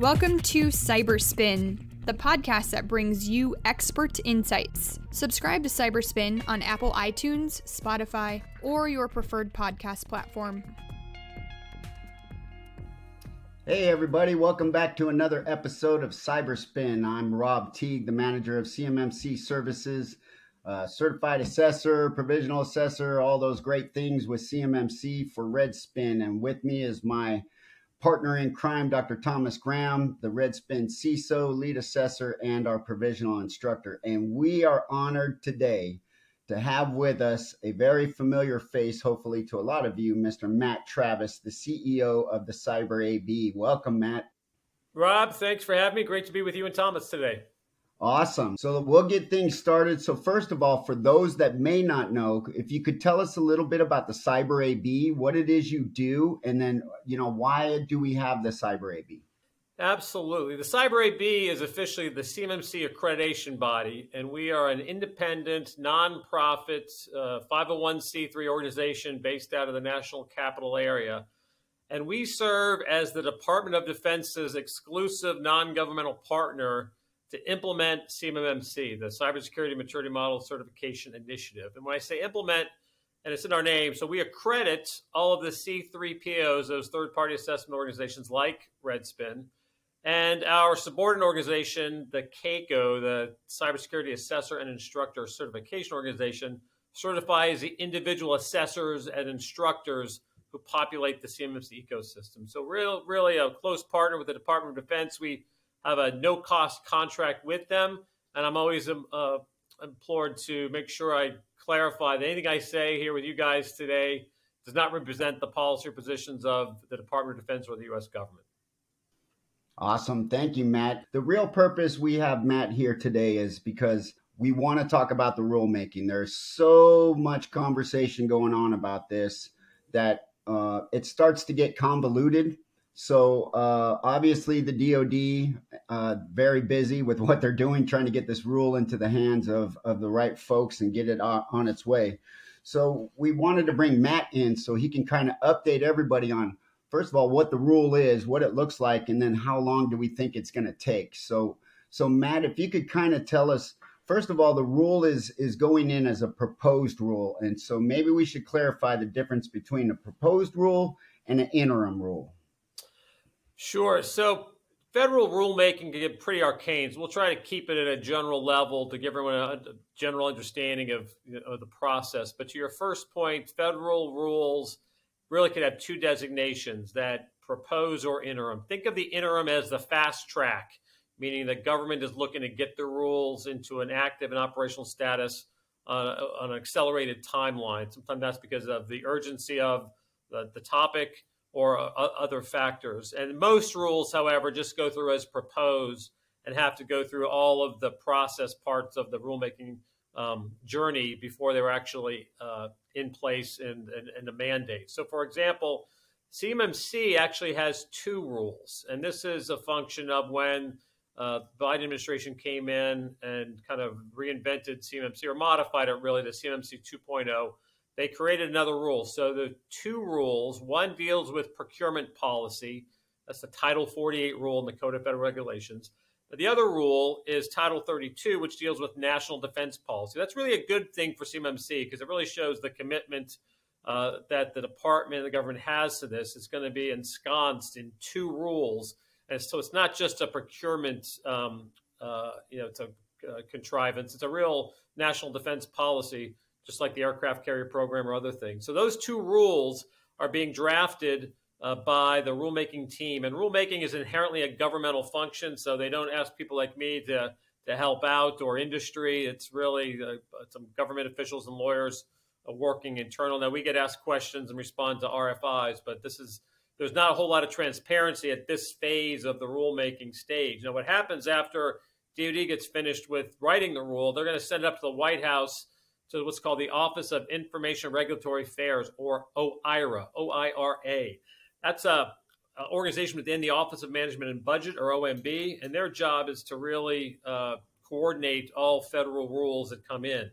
Welcome to Cyberspin, the podcast that brings you expert insights. Subscribe to Cyberspin on Apple iTunes, Spotify, or your preferred podcast platform. Hey, everybody, welcome back to another episode of Cyberspin. I'm Rob Teague, the manager of CMMC Services, uh, certified assessor, provisional assessor, all those great things with CMMC for Redspin. And with me is my partner in crime, Dr. Thomas Graham, the Redspin CISO, lead assessor, and our provisional instructor. And we are honored today to have with us a very familiar face, hopefully to a lot of you, Mr. Matt Travis, the CEO of the Cyber AB. Welcome, Matt. Rob, thanks for having me. Great to be with you and Thomas today. Awesome. So we'll get things started. So first of all, for those that may not know, if you could tell us a little bit about the Cyber AB, what it is you do, and then you know why do we have the Cyber AB? Absolutely. The Cyber AB is officially the CMMC accreditation body, and we are an independent, nonprofit, uh, 501c3 organization based out of the National Capital Area. And we serve as the Department of Defense's exclusive non governmental partner to implement CMMC, the Cybersecurity Maturity Model Certification Initiative. And when I say implement, and it's in our name, so we accredit all of the C3POs, those third party assessment organizations like Redspin, and our subordinate organization, the CAICO, the Cybersecurity Assessor and Instructor Certification Organization, certifies the individual assessors and instructors who populate the CMMC ecosystem. So, real, really a close partner with the Department of Defense. We have a no cost contract with them. And I'm always um, uh, implored to make sure I clarify that anything I say here with you guys today does not represent the policy or positions of the Department of Defense or the U.S. government. Awesome. Thank you, Matt. The real purpose we have Matt here today is because we want to talk about the rulemaking. There's so much conversation going on about this that uh, it starts to get convoluted so uh, obviously the DoD uh, very busy with what they're doing, trying to get this rule into the hands of of the right folks and get it on, on its way. So we wanted to bring Matt in so he can kind of update everybody on first of all what the rule is, what it looks like, and then how long do we think it's going to take. So so Matt, if you could kind of tell us first of all the rule is is going in as a proposed rule, and so maybe we should clarify the difference between a proposed rule and an interim rule. Sure. So federal rulemaking can get pretty arcane. So we'll try to keep it at a general level to give everyone a, general understanding of, you know, of the process. But to your first point, federal rules really could have two designations that propose or interim. Think of the interim as the fast track, meaning the government is looking to get the rules into an active and operational status on, on an accelerated timeline. Sometimes that's because of the urgency of the, the topic or uh, other factors. And most rules, however, just go through as proposed and have to go through all of the process parts of the rulemaking um, journey before they were actually uh, in place in, in, the mandate. So, for example, CMMC actually has two rules, and this is a function of when uh, Biden administration came in and kind of reinvented CMMC or modified it really to CMMC 2.0 they created another rule. So the two rules one deals with procurement policy. That's the Title 48 rule in the Code of Federal Regulations. The other rule is Title 32, which deals with national defense policy. That's really a good thing for CMMC because it really shows the commitment uh, that the department and the government has to this. It's going to be ensconced in two rules, and so it's not just a procurement, um, uh, you know, it's a uh, contrivance. It's a real national defense policy just like the aircraft carrier program or other things. So those two rules are being drafted uh, by the rulemaking team, and rulemaking is inherently a governmental function. So they don't ask people like me to to help out or industry. It's really uh, some government officials and lawyers uh, working internal. Now we get asked questions and respond to RFIs, but this is there's not a whole lot of transparency at this phase of the rulemaking stage. Now, what happens after DoD gets finished with writing the rule, they're going to send it up to the White House to what's called the Office of Information Regulatory Affairs, or OIRA. O-I-R-A. That's a, a, organization within the Office of Management and Budget, or OMB, and their job is to really uh, coordinate all federal rules that come in.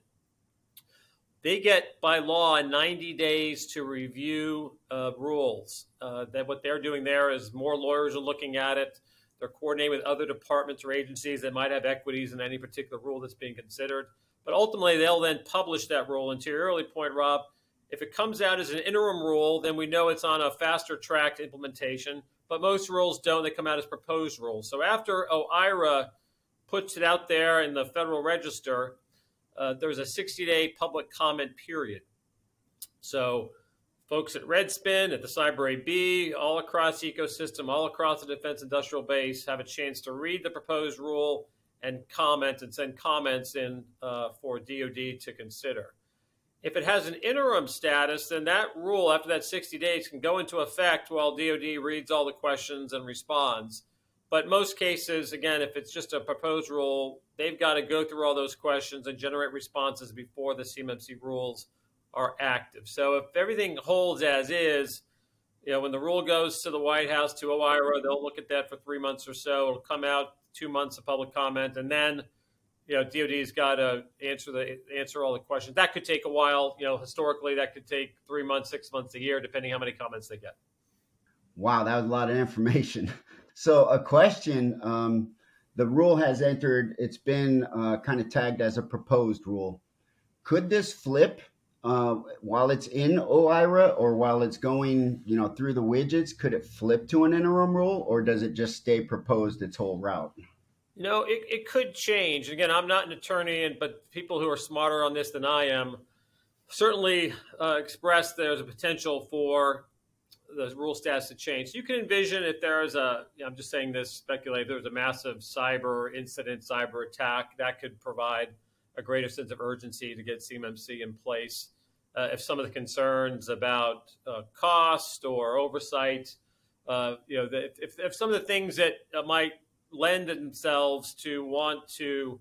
They get by law 90 days to review uh, rules. Uh, that what they're doing there is more lawyers are looking at it. They're coordinating with other departments or agencies that might have equities in any particular rule that's being considered. But ultimately, they'll then publish that rule. And to your early point, Rob, if it comes out as an interim rule, then we know it's on a faster track implementation. But most rules don't; they come out as proposed rules. So after OIRA puts it out there in the Federal Register, uh, there's a 60-day public comment period. So folks at Redspin, at the Cyber AB, all across the ecosystem, all across the defense industrial base have a chance to read the proposed rule and comment and send comments in uh, for DoD to consider. If it has an interim status, then that rule after that 60 days can go into effect while DoD reads all the questions and responds. But most cases, again, if it's just a proposed rule, they've got to go through all those questions and generate responses before the CMMC rules are active. So if everything holds as is, you know, when the rule goes to the White House to OIRA, they'll look at that for three months or so. It'll come out two months of public comment, and then you know DoD's got to answer the answer all the questions. That could take a while. You know, historically, that could take three months, six months, a year, depending how many comments they get. Wow, that was a lot of information. So, a question: um, the rule has entered. It's been uh, kind of tagged as a proposed rule. Could this flip uh, while it's in OIRA or while it's going, you know, through the widgets, could it flip to an interim rule or does it just stay proposed its whole route? Know, it, it could change. Again, I'm not an attorney, and but people who are smarter on this than I am certainly uh, there's a potential for the rule status to change. So you can envision if there's a, I'm just saying this, speculate, there's a massive cyber incident, cyber attack, that could provide – a greater sense of urgency to get CMMC in place. Uh, if some of the concerns about uh, cost or oversight, uh, you know, the, if, if some of the things that uh, might lend themselves to want to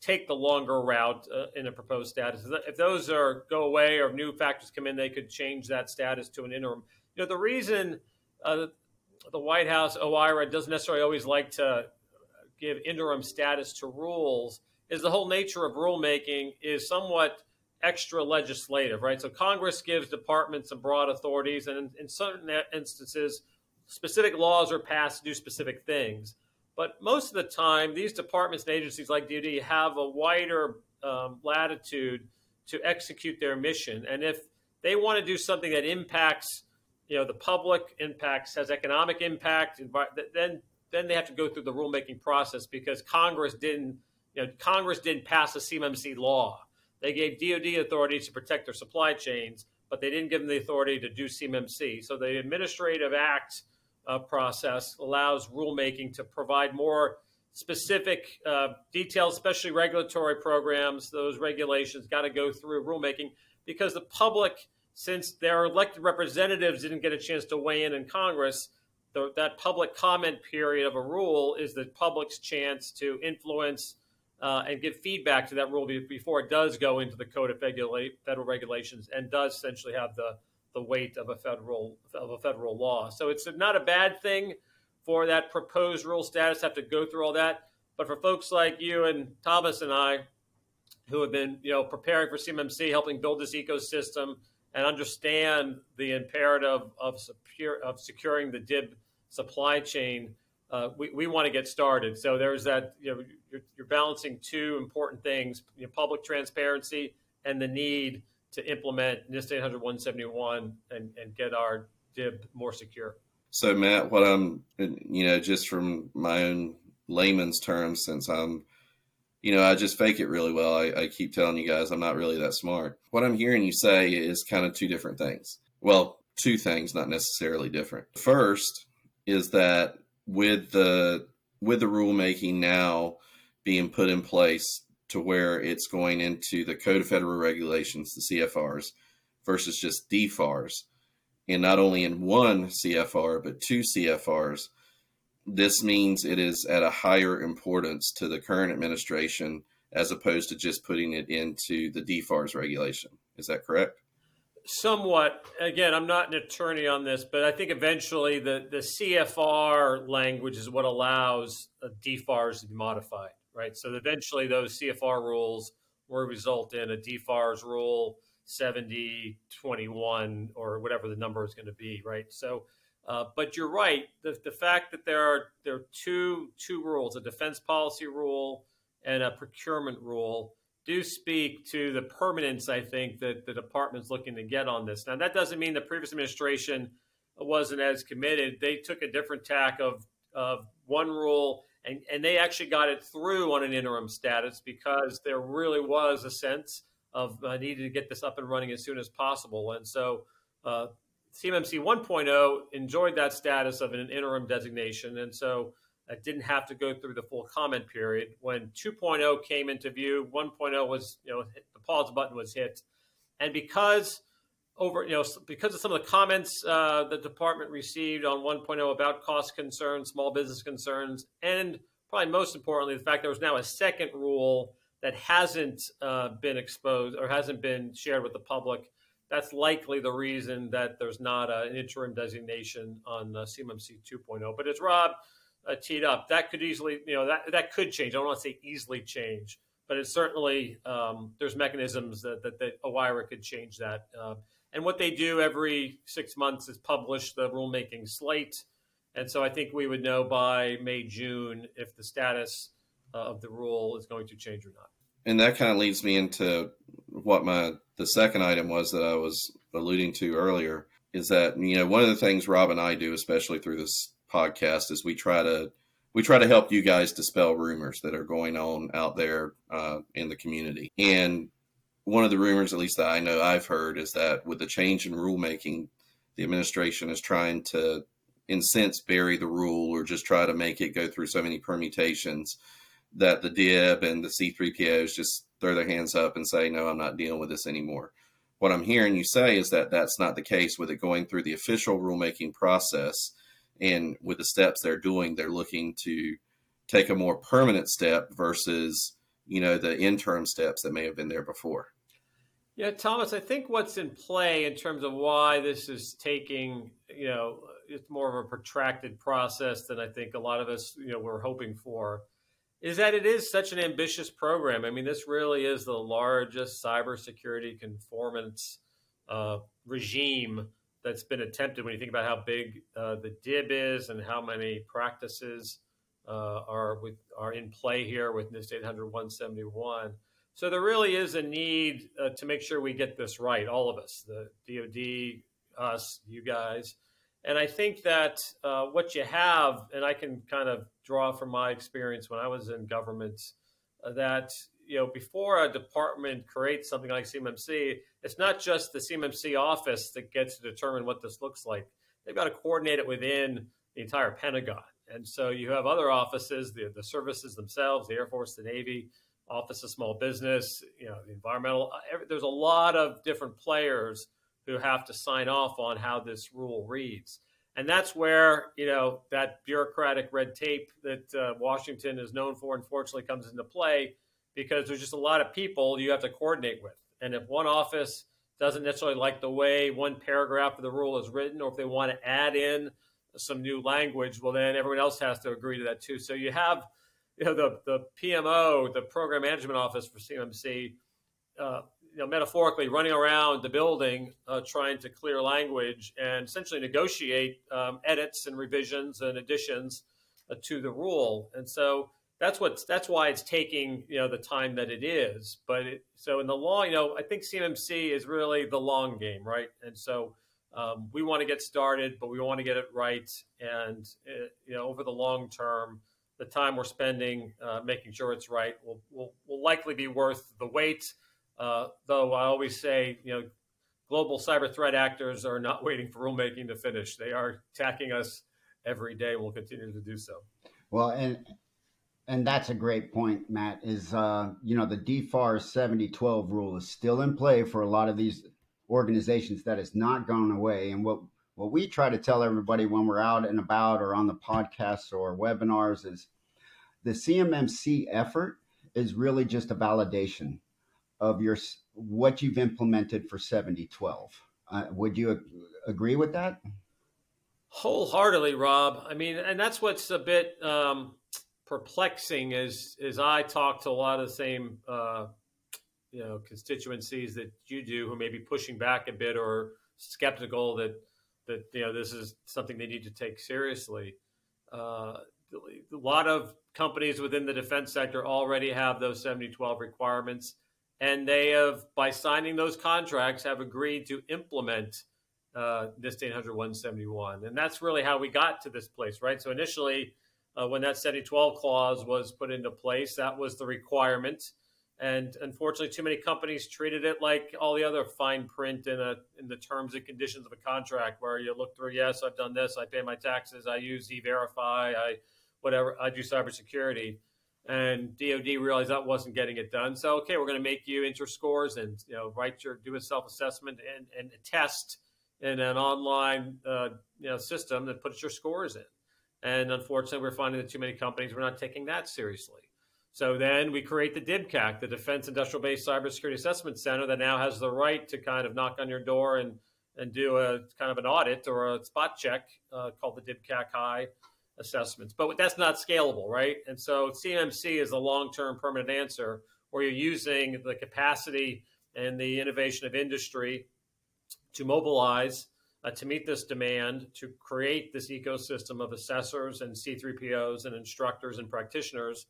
take the longer route uh, in a proposed status, if those are go away or new factors come in, they could change that status to an interim. You know, the reason uh, the White House OIRA doesn't necessarily always like to give interim status to rules is the whole nature of rulemaking is somewhat extra legislative, right? So Congress gives departments and broad authorities, and in, in certain instances, specific laws are passed to do specific things. But most of the time, these departments and agencies like DoD have a wider um, latitude to execute their mission. And if they want to do something that impacts, you know, the public, impacts has economic impact, then then they have to go through the rulemaking process because Congress didn't you know, Congress didn't pass a CMMC law. They gave DoD authority to protect their supply chains, but they didn't give them the authority to do CMMC. So the Administrative Act uh, process allows rulemaking to provide more specific uh, details, especially regulatory programs. Those regulations got to go through rulemaking because the public, since their elected representatives didn't get a chance to weigh in in Congress, the, that public comment period of a rule is the public's chance to influence uh, and give feedback to that rule before it does go into the code of federal regulations and does essentially have the, the weight of a federal of a federal law. So it's not a bad thing for that proposed rule status have to go through all that. But for folks like you and Thomas and I, who have been you know preparing for CMMC, helping build this ecosystem and understand the imperative of, secure, of securing the DIB supply chain uh, we, we want to get started. So there's that, you know, you're, you're balancing two important things, you know, public transparency and the need to implement NIST 800 171 and, and get our DIB more secure. So Matt, what I'm, you know, just from my own layman's terms, since I'm, you know, I just fake it really well. I, I keep telling you guys I'm not really that smart. What I'm hearing you say is kind of two different things. Well, two things, not necessarily different. First is that with the with the rulemaking now being put in place to where it's going into the Code of Federal Regulations, the CFRs, versus just DFARS, and not only in one CFR but two CFRs. This means it is at a higher importance to the current administration as opposed to just putting it into the DFARS regulation. Is that correct? Somewhat. Again, I'm not an attorney on this, but I think eventually the, the CFR language is what allows a DFARS to be modified, right? So eventually those CFR rules will result in a DFARS rule 7021 or whatever the number is going to be, right? So Uh, but you're right. The, the fact that there are there are two two rules, a defense policy rule and a procurement rule, do speak to the permanence. I think that the department's looking to get on this. Now that doesn't mean the previous administration wasn't as committed. They took a different tack of of one rule, and and they actually got it through on an interim status because there really was a sense of uh, needing to get this up and running as soon as possible, and so. Uh, CMMC 1.0 enjoyed that status of an interim designation, and so it didn't have to go through the full comment period. When 2.0 came into view, 1.0 was, you know, the pause button was hit, and because over, you know, because of some of the comments uh, the department received on 1.0 about cost concerns, small business concerns, and probably most importantly, the fact there was now a second rule that hasn't uh, been exposed or hasn't been shared with the public that's likely the reason that there's not a, an interim designation on uh, CMMC 2.0. But as Rob uh, teed up, that could easily, you know, that that could change. I don't want to say easily change, but it's certainly um, there's mechanisms that that, that OIRA could change that. Uh, and what they do every six months is publish the rulemaking slate. And so I think we would know by May, June if the status uh, of the rule is going to change or not and that kind of leads me into what my the second item was that I was alluding to earlier is that you know one of the things Rob and I do, especially through this podcast, is we try to we try to help you guys dispel rumors that are going on out there uh, in the community. And one of the rumors, at least that I know I've heard, is that with the change in rulemaking, the administration is trying to, in sense, bury the rule or just try to make it go through so many permutations that the DIB and the C3POs just throw their hands up and say, no, I'm not dealing with this anymore. What I'm hearing you say is that that's not the case with it going through the official rulemaking process. And with the steps they're doing, they're looking to take a more permanent step versus, you know, the interim steps that may have been there before. Yeah, Thomas, I think what's in play in terms of why this is taking, you know, it's more of a protracted process than I think a lot of us, you know, were hoping for is that it is such an ambitious program. I mean, this really is the largest cybersecurity conformance uh, regime that's been attempted when you think about how big uh, the DIB is and how many practices uh, are with are in play here with NIST 800 171. So there really is a need uh, to make sure we get this right, all of us, the DoD, us, you guys. And I think that uh, what you have, and I can kind of draw from my experience when I was in government, uh, that you know before a department creates something like CMMC, it's not just the CMMC office that gets to determine what this looks like. They've got to coordinate it within the entire Pentagon, and so you have other offices, the the services themselves, the Air Force, the Navy, Office of Small Business, you know, the environmental. Uh, every, there's a lot of different players who have to sign off on how this rule reads. And that's where, you know, that bureaucratic red tape that uh, Washington is known for, unfortunately, comes into play because there's just a lot of people you have to coordinate with. And if one office doesn't necessarily like the way one paragraph of the rule is written, or if they want to add in some new language, well, then everyone else has to agree to that too. So you have, you know, the, the PMO, the Program Management Office for CMMC, uh, you know, metaphorically running around the building uh, trying to clear language and essentially negotiate um, edits and revisions and additions uh, to the rule. And so that's what that's why it's taking you know the time that it is. But it, so in the long, you know, I think CMMC is really the long game, right? And so um, we want to get started, but we want to get it right. And it, uh, you know, over the long term, the time we're spending uh, making sure it's right will, will will likely be worth the wait. Uh, though I always say, you know, global cyber threat actors are not waiting for rulemaking to finish. They are attacking us every day will continue to do so. Well, and and that's a great point, Matt. Is uh, you know the DFAR seventy twelve rule is still in play for a lot of these organizations. That has not gone away. And what what we try to tell everybody when we're out and about or on the podcasts or webinars is the CMMC effort is really just a validation of your what you've implemented for 7012. Uh, would you agree with that? Wholeheartedly, Rob. I mean, and that's what's a bit um, perplexing is is I talk to a lot of the same uh, you know constituencies that you do who may be pushing back a bit or skeptical that that you know this is something they need to take seriously. Uh, a lot of companies within the defense sector already have those 7012 requirements, and they have, by signing those contracts, have agreed to implement uh, NIST 800 171. And that's really how we got to this place, right? So initially, uh, when that 7012 clause was put into place, that was the requirement. And unfortunately, too many companies treated it like all the other fine print in, a, in the terms and conditions of a contract, where you look through, yes, I've done this, I pay my taxes, I use E-Verify, I whatever, I do cybersecurity. And DoD realized that wasn't getting it done. So, okay, we're going to make you enter scores and you know write your do a self assessment and and test in an online uh, you know system that puts your scores in. And unfortunately, we're finding that too many companies were not taking that seriously. So then we create the DIBCAC, the Defense Industrial Base Cybersecurity Assessment Center, that now has the right to kind of knock on your door and and do a kind of an audit or a spot check uh, called the DIBCAC High assessments. But that's not scalable, right? And so CMMC is a long-term permanent answer where you're using the capacity and the innovation of industry to mobilize uh, to meet this demand, to create this ecosystem of assessors and C3POs and instructors and practitioners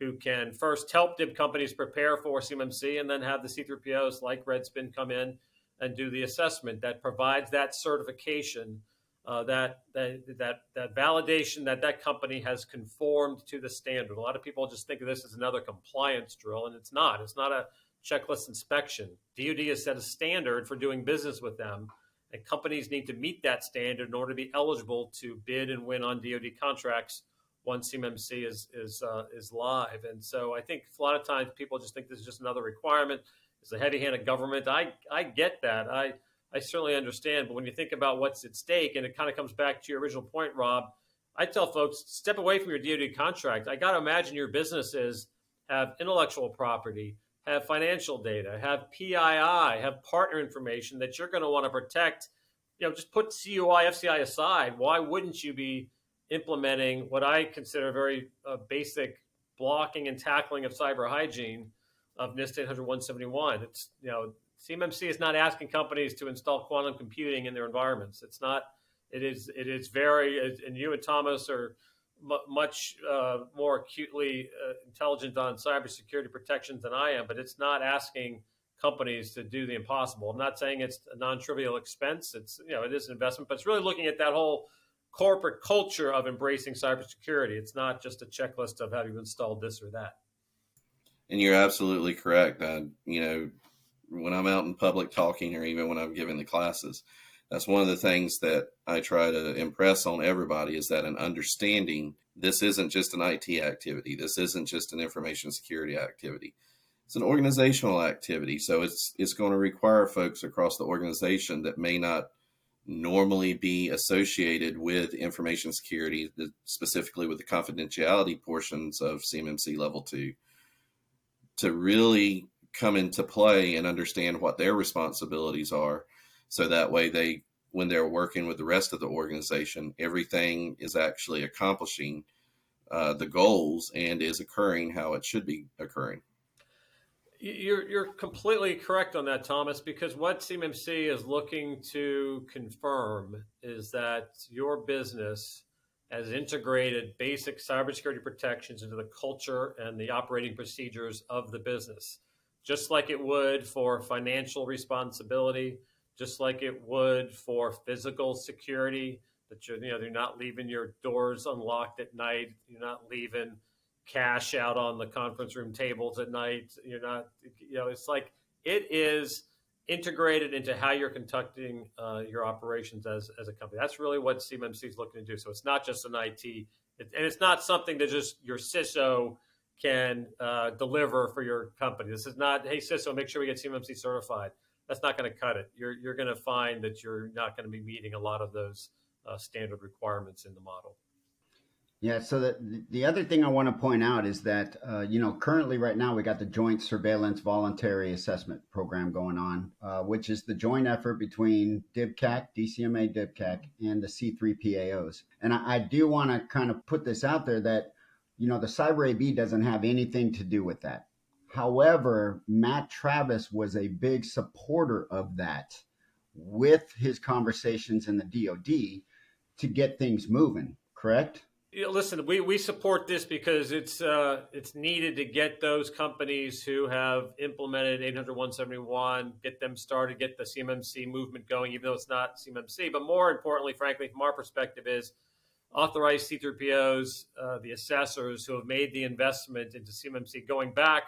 who can first help DIB companies prepare for CMMC and then have the C3POs like Redspin come in and do the assessment that provides that certification, uh, that, that, that, that validation that that company has conformed to the standard. A lot of people just think of this as another compliance drill, and it's not. It's not a checklist inspection. DoD has set a standard for doing business with them, and companies need to meet that standard in order to be eligible to bid and win on DoD contracts once CMMC is is uh, is live. And so I think a lot of times people just think this is just another requirement. It's a heavy-handed government. I I get that. I I certainly understand. But when you think about what's at stake, and it kind of comes back to your original point, Rob, I tell folks step away from your DoD contract. I got to imagine your businesses have intellectual property, have financial data, have PII, have partner information that you're going to want to protect. You know, just put CUI, FCI aside. Why wouldn't you be implementing what I consider very uh, basic blocking and tackling of cyber hygiene of NIST 800 171. It's, you know, CMMC is not asking companies to install quantum computing in their environments. It's not, it is, it is very, and you and Thomas are much uh, more acutely uh, intelligent on cybersecurity protections than I am, but it's not asking companies to do the impossible. I'm not saying it's a non-trivial expense. It's, you know, it is an investment, but it's really looking at that whole corporate culture of embracing cybersecurity. It's not just a checklist of have you installed this or that. And you're absolutely correct. I, you know, when I'm out in public talking, or even when I'm giving the classes, that's one of the things that I try to impress on everybody is that an understanding this isn't just an IT activity. This isn't just an information security activity. It's an organizational activity. So it's it's going to require folks across the organization that may not normally be associated with information security, specifically with the confidentiality portions of CMMC level two, to really come into play and understand what their responsibilities are. So that way, they, when they're working with the rest of the organization, everything is actually accomplishing uh, the goals and is occurring how it should be occurring. You're, you're completely correct on that, Thomas, because what CMMC is looking to confirm is that your business has integrated basic cybersecurity protections into the culture and the operating procedures of the business, just like it would for financial responsibility, just like it would for physical security, that you're, you know, you're not leaving your doors unlocked at night, you're not leaving cash out on the conference room tables at night. You're not, you know, it's like it is integrated into how you're conducting uh, your operations as, as a company. That's really what CMMC is looking to do. So it's not just an IT, it, and it's not something that just your CISO can uh, deliver for your company. This is not, hey, CISO, make sure we get CMMC certified. That's not going to cut it. You're, you're going to find that you're not going to be meeting a lot of those uh, standard requirements in the model. Yeah. So the the other thing I want to point out is that uh, you know currently right now we got the Joint Surveillance Voluntary Assessment Program going on, uh, which is the joint effort between DIBCAC, DCMA DIBCAC, and the C3PAOs. And I, I do want to kind of put this out there that you know the Cyber AB doesn't have anything to do with that. However, Matt Travis was a big supporter of that with his conversations in the DoD to get things moving. Correct? Know, listen, we, we support this because it's uh, it's needed to get those companies who have implemented 800 get them started, get the CMMC movement going, even though it's not CMMC. But more importantly, frankly, from our perspective, is authorized C3POs, uh, the assessors who have made the investment into CMMC going back,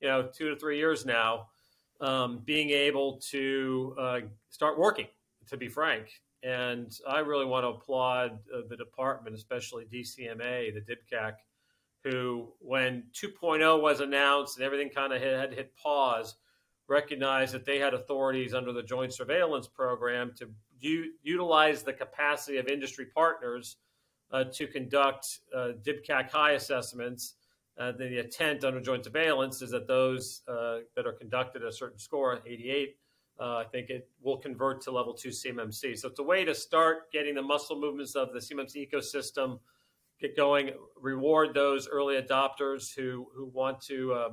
you know, two to three years now, um, being able to uh, start working. To be frank, and I really want to applaud uh, the department, especially DCMA, the DIBCAC, who, when 2.0 was announced and everything kind of had, hit pause, recognized that they had authorities under the Joint Surveillance Program to u- utilize the capacity of industry partners uh, to conduct uh, DIBCAC high assessments. Uh, the intent under joint surveillance is that those uh, that are conducted at a certain score, 88, uh, I think it will convert to level two CMMC. So it's a way to start getting the muscle movements of the CMMC ecosystem get going, reward those early adopters who who want to uh,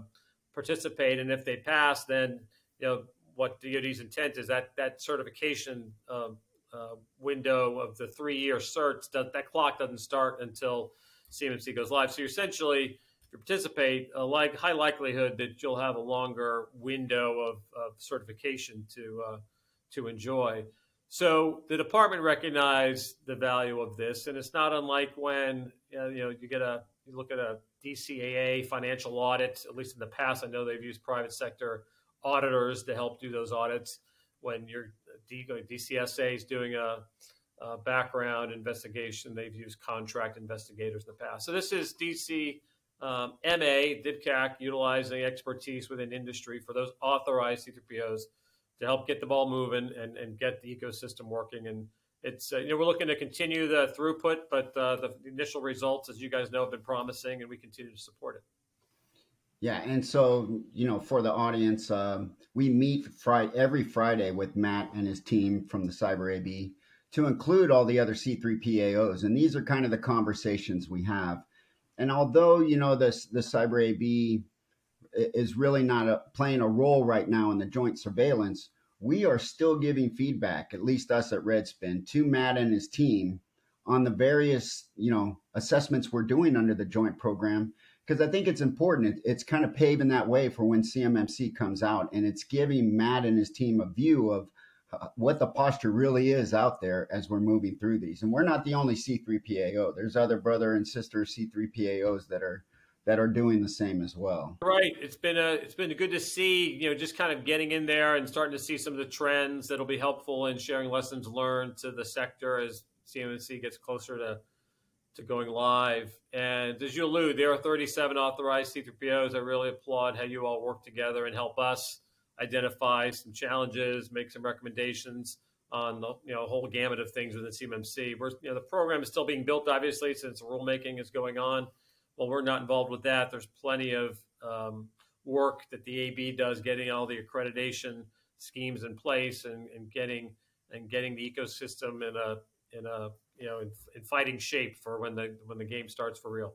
participate, and if they pass, then you know what DoD's intent is that that certification um, uh, window of the three year certs that that clock doesn't start until CMMC goes live. So you're essentially participate, a like high likelihood that you'll have a longer window of, of certification to uh, to enjoy. So the department recognized the value of this, and it's not unlike when uh, you know you get a you look at a DCAA financial audit. At least in the past, I know they've used private sector auditors to help do those audits. When your DCSA is doing a, a background investigation, they've used contract investigators in the past. So this is DC um, MA, DIBCAC, utilizing expertise within industry for those authorized C3POs to help get the ball moving and, and get the ecosystem working. And it's, uh, you know, we're looking to continue the throughput, but uh, the initial results, as you guys know, have been promising and we continue to support it. Yeah, and so you know, for the audience, um, we meet Friday every Friday with Matt and his team from the Cyber AB to include all the other C3PAOs, and these are kind of the conversations we have and although you know this the cyber AB is really not a, playing a role right now in the joint surveillance, we are still giving feedback, at least us at Redspin, to Matt and his team on the various you know assessments we're doing under the joint program because I think it's important. It, it's kind of paving that way for when CMMC comes out, and it's giving Matt and his team a view of what the posture really is out there as we're moving through these. And we're not the only C3PAO. There's other brother and sister C3PAOs that are that are doing the same as well. Right. It's been a it's been good to see, you know, just kind of getting in there and starting to see some of the trends that'll be helpful in sharing lessons learned to the sector as CMMC gets closer to to going live. And as you allude, there are 37 authorized C3POs. I really applaud how you all work together and help us identify some challenges, make some recommendations on the you know whole gamut of things within CMMC. We're, you know, the program is still being built, obviously, since the rulemaking is going on. Well, we're not involved with that. There's plenty of um, work that the AB does, getting all the accreditation schemes in place and, and getting and getting the ecosystem in a in a you know in, in fighting shape for when the when the game starts for real.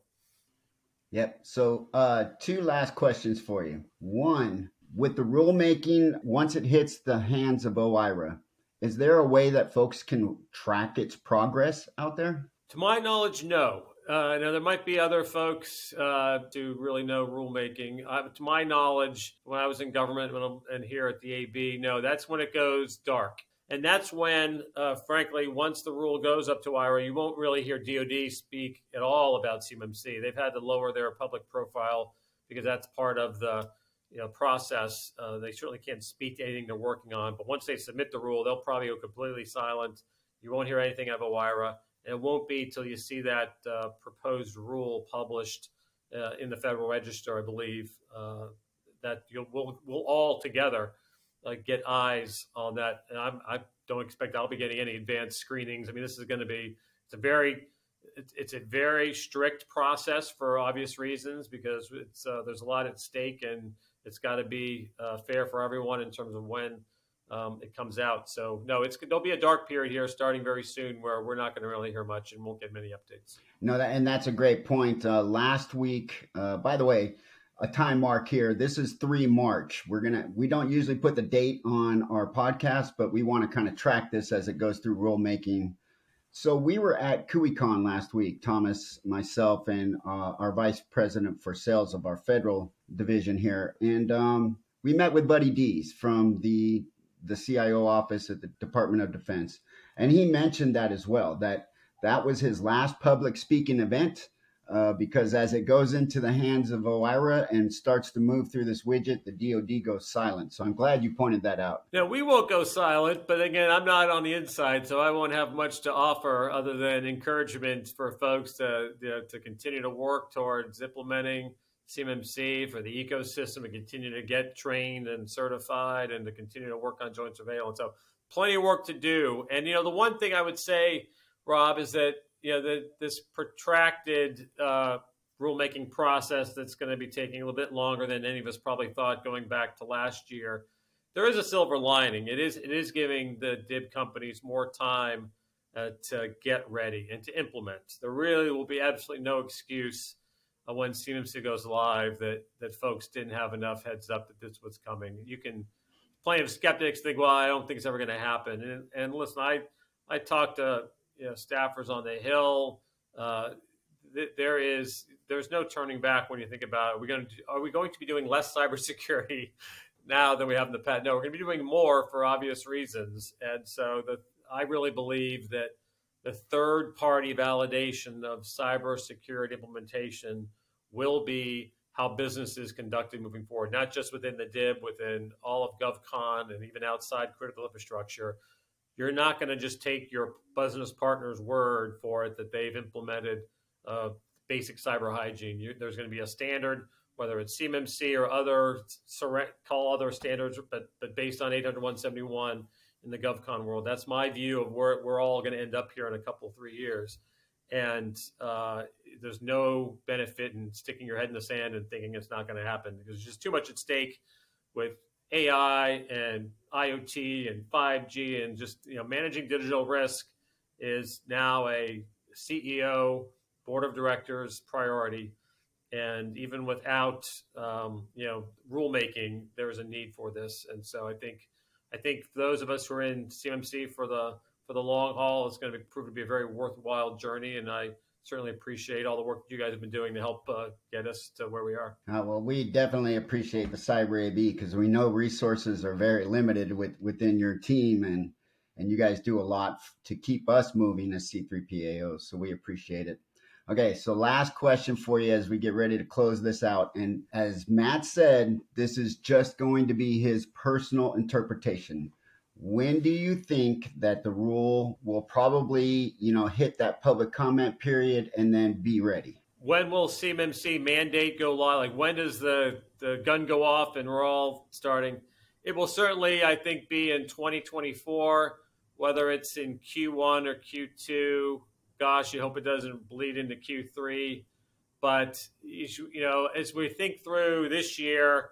Yep. So, uh, two last questions for you. One, with the rulemaking, once it hits the hands of OIRA, is there a way that folks can track its progress out there? To my knowledge, no. Uh, now there might be other folks uh, to really know rulemaking. Uh, to my knowledge, when I was in government and here at the AB, no, that's when it goes dark, and that's when, uh, frankly, once the rule goes up to OIRA, you won't really hear DoD speak at all about CMMC. They've had to lower their public profile because that's part of the you know process. Uh, they certainly can't speak to anything they're working on, but once they submit the rule, they'll probably go completely silent. You won't hear anything out of OIRA, and it won't be till you see that uh, proposed rule published uh, in the Federal Register, I believe, uh, that you'll we'll, we'll all together uh, get eyes on that. And I'm, I don't expect I'll be getting any advanced screenings. I mean, this is going to be it's a very it's a very strict process for obvious reasons because it's uh, there's a lot at stake and it's got to be uh, fair for everyone in terms of when um, it comes out. So no, it's there'll be a dark period here starting very soon where we're not going to really hear much and won't get many updates. No, that, and that's a great point. Uh, last week, uh, by the way, a time mark here. This is 3 March. We're to we don't usually put the date on our podcast, but we want to kind of track this as it goes through rulemaking. So we were at CUICon last week, Thomas, myself, and uh, our vice president for sales of our federal division here, and um, we met with Buddy Dees from the the CIO office at the Department of Defense, and he mentioned that as well. That that was his last public speaking event uh, because as it goes into the hands of OIRA and starts to move through this widget, the DoD goes silent. So I'm glad you pointed that out. Yeah, we won't go silent, but again, I'm not on the inside, so I won't have much to offer other than encouragement for folks to you know, to continue to work towards implementing CMMC for the ecosystem and continue to get trained and certified and to continue to work on joint surveillance. So plenty of work to do. And you know, the one thing I would say, Rob, is that you know the, this protracted uh, rulemaking process that's going to be taking a little bit longer than any of us probably thought going back to last year. There is a silver lining. It is it is giving the DIB companies more time uh, to get ready and to implement. There really will be absolutely no excuse uh, when CMMC goes live that that folks didn't have enough heads up that this was coming. You can plenty of skeptics think, well, I don't think it's ever going to happen. And, and listen, I I talked to you know, staffers on the hill. Uh, th- there is there's no turning back when you think about are we going to are we going to be doing less cybersecurity now than we have in the past? No, we're going to be doing more for obvious reasons, and so the I really believe that the third party validation of cybersecurity implementation will be how business is conducted moving forward, not just within the DIB, within all of GovCon and even outside critical infrastructure, you're not going to just take your business partner's word for it that they've implemented uh, basic cyber hygiene. You, there's going to be a standard, whether it's CMMC or other call other standards, but but based on 800-171 in the GovCon world. That's my view of where we're all going to end up here in a couple three years. And uh, there's no benefit in sticking your head in the sand and thinking it's not going to happen because there's just too much at stake with AI and IoT and 5G and just you know managing digital risk is now a CEO board of directors priority. And even without um, you know rulemaking, there is a need for this. And so I think I think those of us who are in CMMC for the for the long haul is going to be, prove to be a very worthwhile journey. And I certainly appreciate all the work you guys have been doing to help uh, get us to where we are. Uh, well, we definitely appreciate the Cyber AB because we know resources are very limited with, within your team, and and you guys do a lot to keep us moving as C3PAOs. So we appreciate it. Okay, so last question for you as we get ready to close this out. And as Matt said, this is just going to be his personal interpretation when do you think that the rule will probably you know hit that public comment period and then be ready? When will cmmc mandate go live? Like when does the the gun go off and we're all starting? It will certainly i think be in 2024 whether it's in q1 or q2 gosh you hope it doesn't bleed into q3 but you know as we think through this year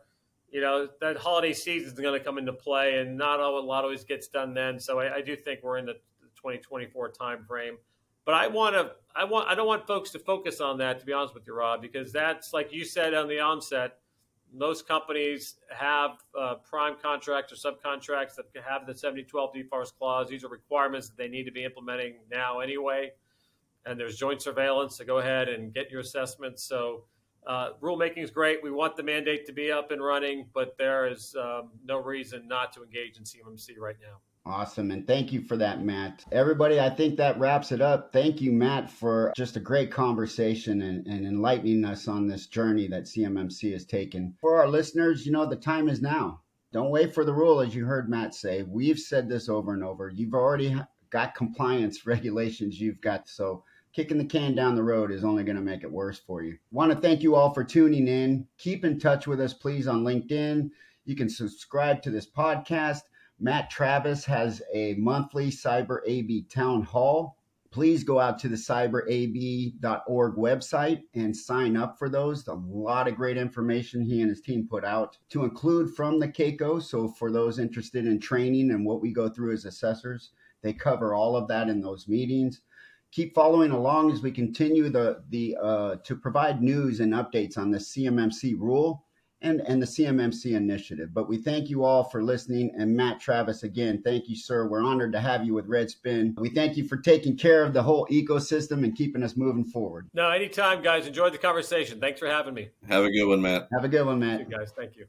you know that holiday season is going to come into play, and not a lot always gets done then. So I, I do think we're in the 2024 time frame. But I want to, I want, I don't want folks to focus on that. To be honest with you, Rob, because that's like you said on the onset. Most companies have uh, prime contracts or subcontracts that have the 7012 DFARS clause. These are requirements that they need to be implementing now anyway. And there's joint surveillance, so go ahead and get your assessments. So uh, rulemaking is great. We want the mandate to be up and running, but there is um, no reason not to engage in CMMC right now. Awesome. And thank you for that, Matt. Everybody, I think that wraps it up. Thank you, Matt, for just a great conversation and, and enlightening us on this journey that CMMC has taken. For our listeners, you know, the time is now. Don't wait for the rule, as you heard Matt say. We've said this over and over. You've already got compliance regulations you've got. So kicking the can down the road is only going to make it worse for you. Want to thank you all for tuning in. Keep in touch with us, please, on LinkedIn. You can subscribe to this podcast. Matt Travis has a monthly Cyber AB town hall. Please go out to the cyberab.org website and sign up for those. A lot of great information he and his team put out to include from the CAICO. So, for those interested in training and what we go through as assessors, they cover all of that in those meetings keep following along as we continue the the uh, to provide news and updates on the CMMC rule and and the CMMC initiative. But we thank you all for listening. And Matt Travis, again, thank you, sir. We're honored to have you with Redspin. We thank you for taking care of the whole ecosystem and keeping us moving forward. No, anytime, guys. Enjoyed the conversation. Thanks for having me. Have a good one, Matt. Have a good one, Matt. You guys, thank you.